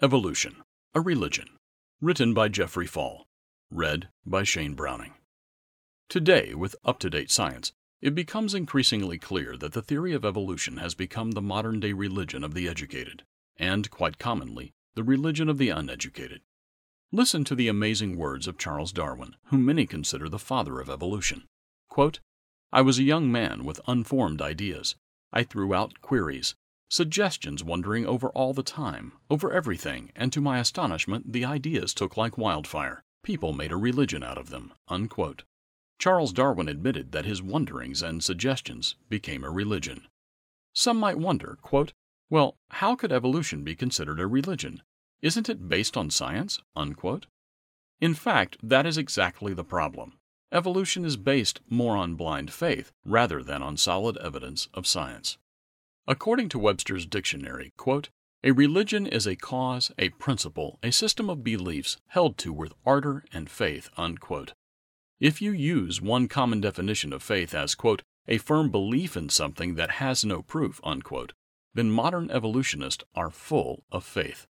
Evolution A Religion. Written by Jeffrey Fall. Read by Shane Browning. Today, with up to date science, it becomes increasingly clear that the theory of evolution has become the modern day religion of the educated, and, quite commonly, the religion of the uneducated. Listen to the amazing words of Charles Darwin, whom many consider the father of evolution. Quote, I was a young man with unformed ideas. I threw out queries, Suggestions wandering over all the time, over everything, and to my astonishment the ideas took like wildfire. People made a religion out of them. Unquote. Charles Darwin admitted that his wonderings and suggestions became a religion. Some might wonder, quote, well, how could evolution be considered a religion? Isn't it based on science? Unquote. In fact, that is exactly the problem. Evolution is based more on blind faith rather than on solid evidence of science. According to Webster's dictionary, quote, a religion is a cause, a principle, a system of beliefs held to with ardor and faith. Unquote. If you use one common definition of faith as, quote, a firm belief in something that has no proof, unquote, then modern evolutionists are full of faith.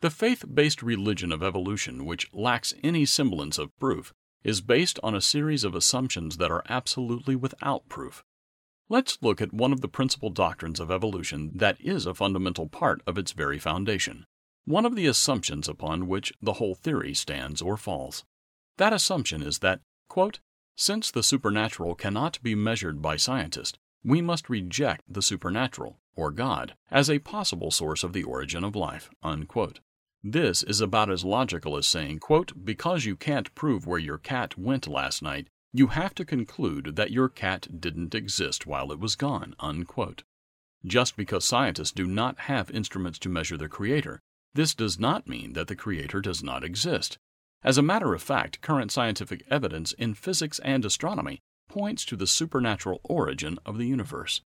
The faith based religion of evolution, which lacks any semblance of proof, is based on a series of assumptions that are absolutely without proof. Let's look at one of the principal doctrines of evolution that is a fundamental part of its very foundation, one of the assumptions upon which the whole theory stands or falls. That assumption is that, quote, since the supernatural cannot be measured by scientists, we must reject the supernatural, or God, as a possible source of the origin of life. Unquote. This is about as logical as saying, quote, because you can't prove where your cat went last night, you have to conclude that your cat didn't exist while it was gone. Unquote. Just because scientists do not have instruments to measure the Creator, this does not mean that the Creator does not exist. As a matter of fact, current scientific evidence in physics and astronomy points to the supernatural origin of the universe.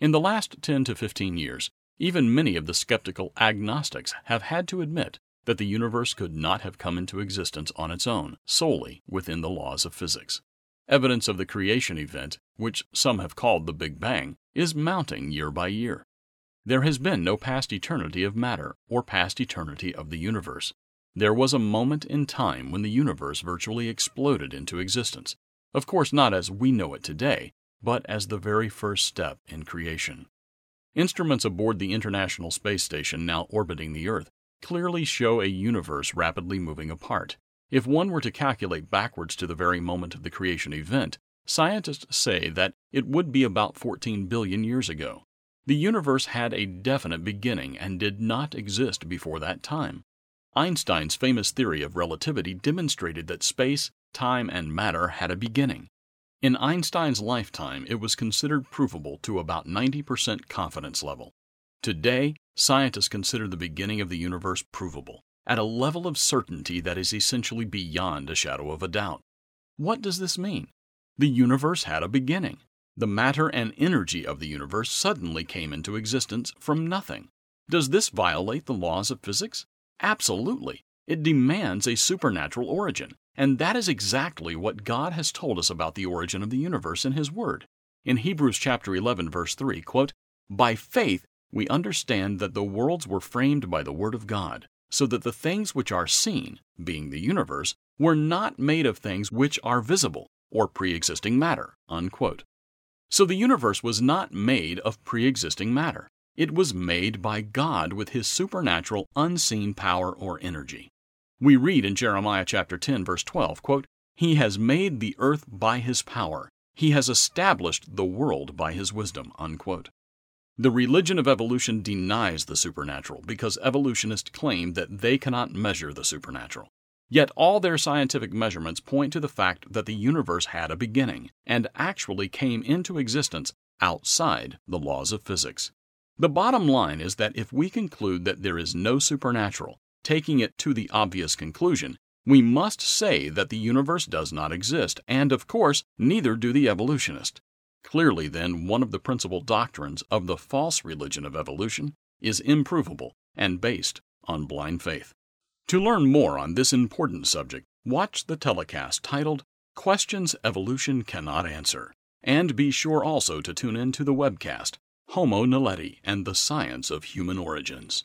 In the last 10 to 15 years, even many of the skeptical agnostics have had to admit that the universe could not have come into existence on its own, solely within the laws of physics. Evidence of the creation event, which some have called the Big Bang, is mounting year by year. There has been no past eternity of matter or past eternity of the universe. There was a moment in time when the universe virtually exploded into existence. Of course, not as we know it today, but as the very first step in creation. Instruments aboard the International Space Station now orbiting the Earth clearly show a universe rapidly moving apart. If one were to calculate backwards to the very moment of the creation event, scientists say that it would be about 14 billion years ago. The universe had a definite beginning and did not exist before that time. Einstein's famous theory of relativity demonstrated that space, time, and matter had a beginning. In Einstein's lifetime, it was considered provable to about 90% confidence level. Today, scientists consider the beginning of the universe provable at a level of certainty that is essentially beyond a shadow of a doubt. What does this mean? The universe had a beginning. The matter and energy of the universe suddenly came into existence from nothing. Does this violate the laws of physics? Absolutely. It demands a supernatural origin, and that is exactly what God has told us about the origin of the universe in his word. In Hebrews chapter 11 verse 3, quote, "By faith we understand that the worlds were framed by the word of God, so that the things which are seen, being the universe, were not made of things which are visible, or pre existing matter. Unquote. So the universe was not made of pre existing matter. It was made by God with his supernatural, unseen power or energy. We read in Jeremiah chapter 10 verse 12, quote, "He has made the earth by his power. He has established the world by his wisdom." Unquote. The religion of evolution denies the supernatural because evolutionists claim that they cannot measure the supernatural. Yet all their scientific measurements point to the fact that the universe had a beginning and actually came into existence outside the laws of physics. The bottom line is that if we conclude that there is no supernatural, taking it to the obvious conclusion, we must say that the universe does not exist, and of course, neither do the evolutionists. Clearly, then, one of the principal doctrines of the false religion of evolution is improvable and based on blind faith. To learn more on this important subject, watch the telecast titled Questions Evolution Cannot Answer, and be sure also to tune in to the webcast Homo Naledi and the Science of Human Origins.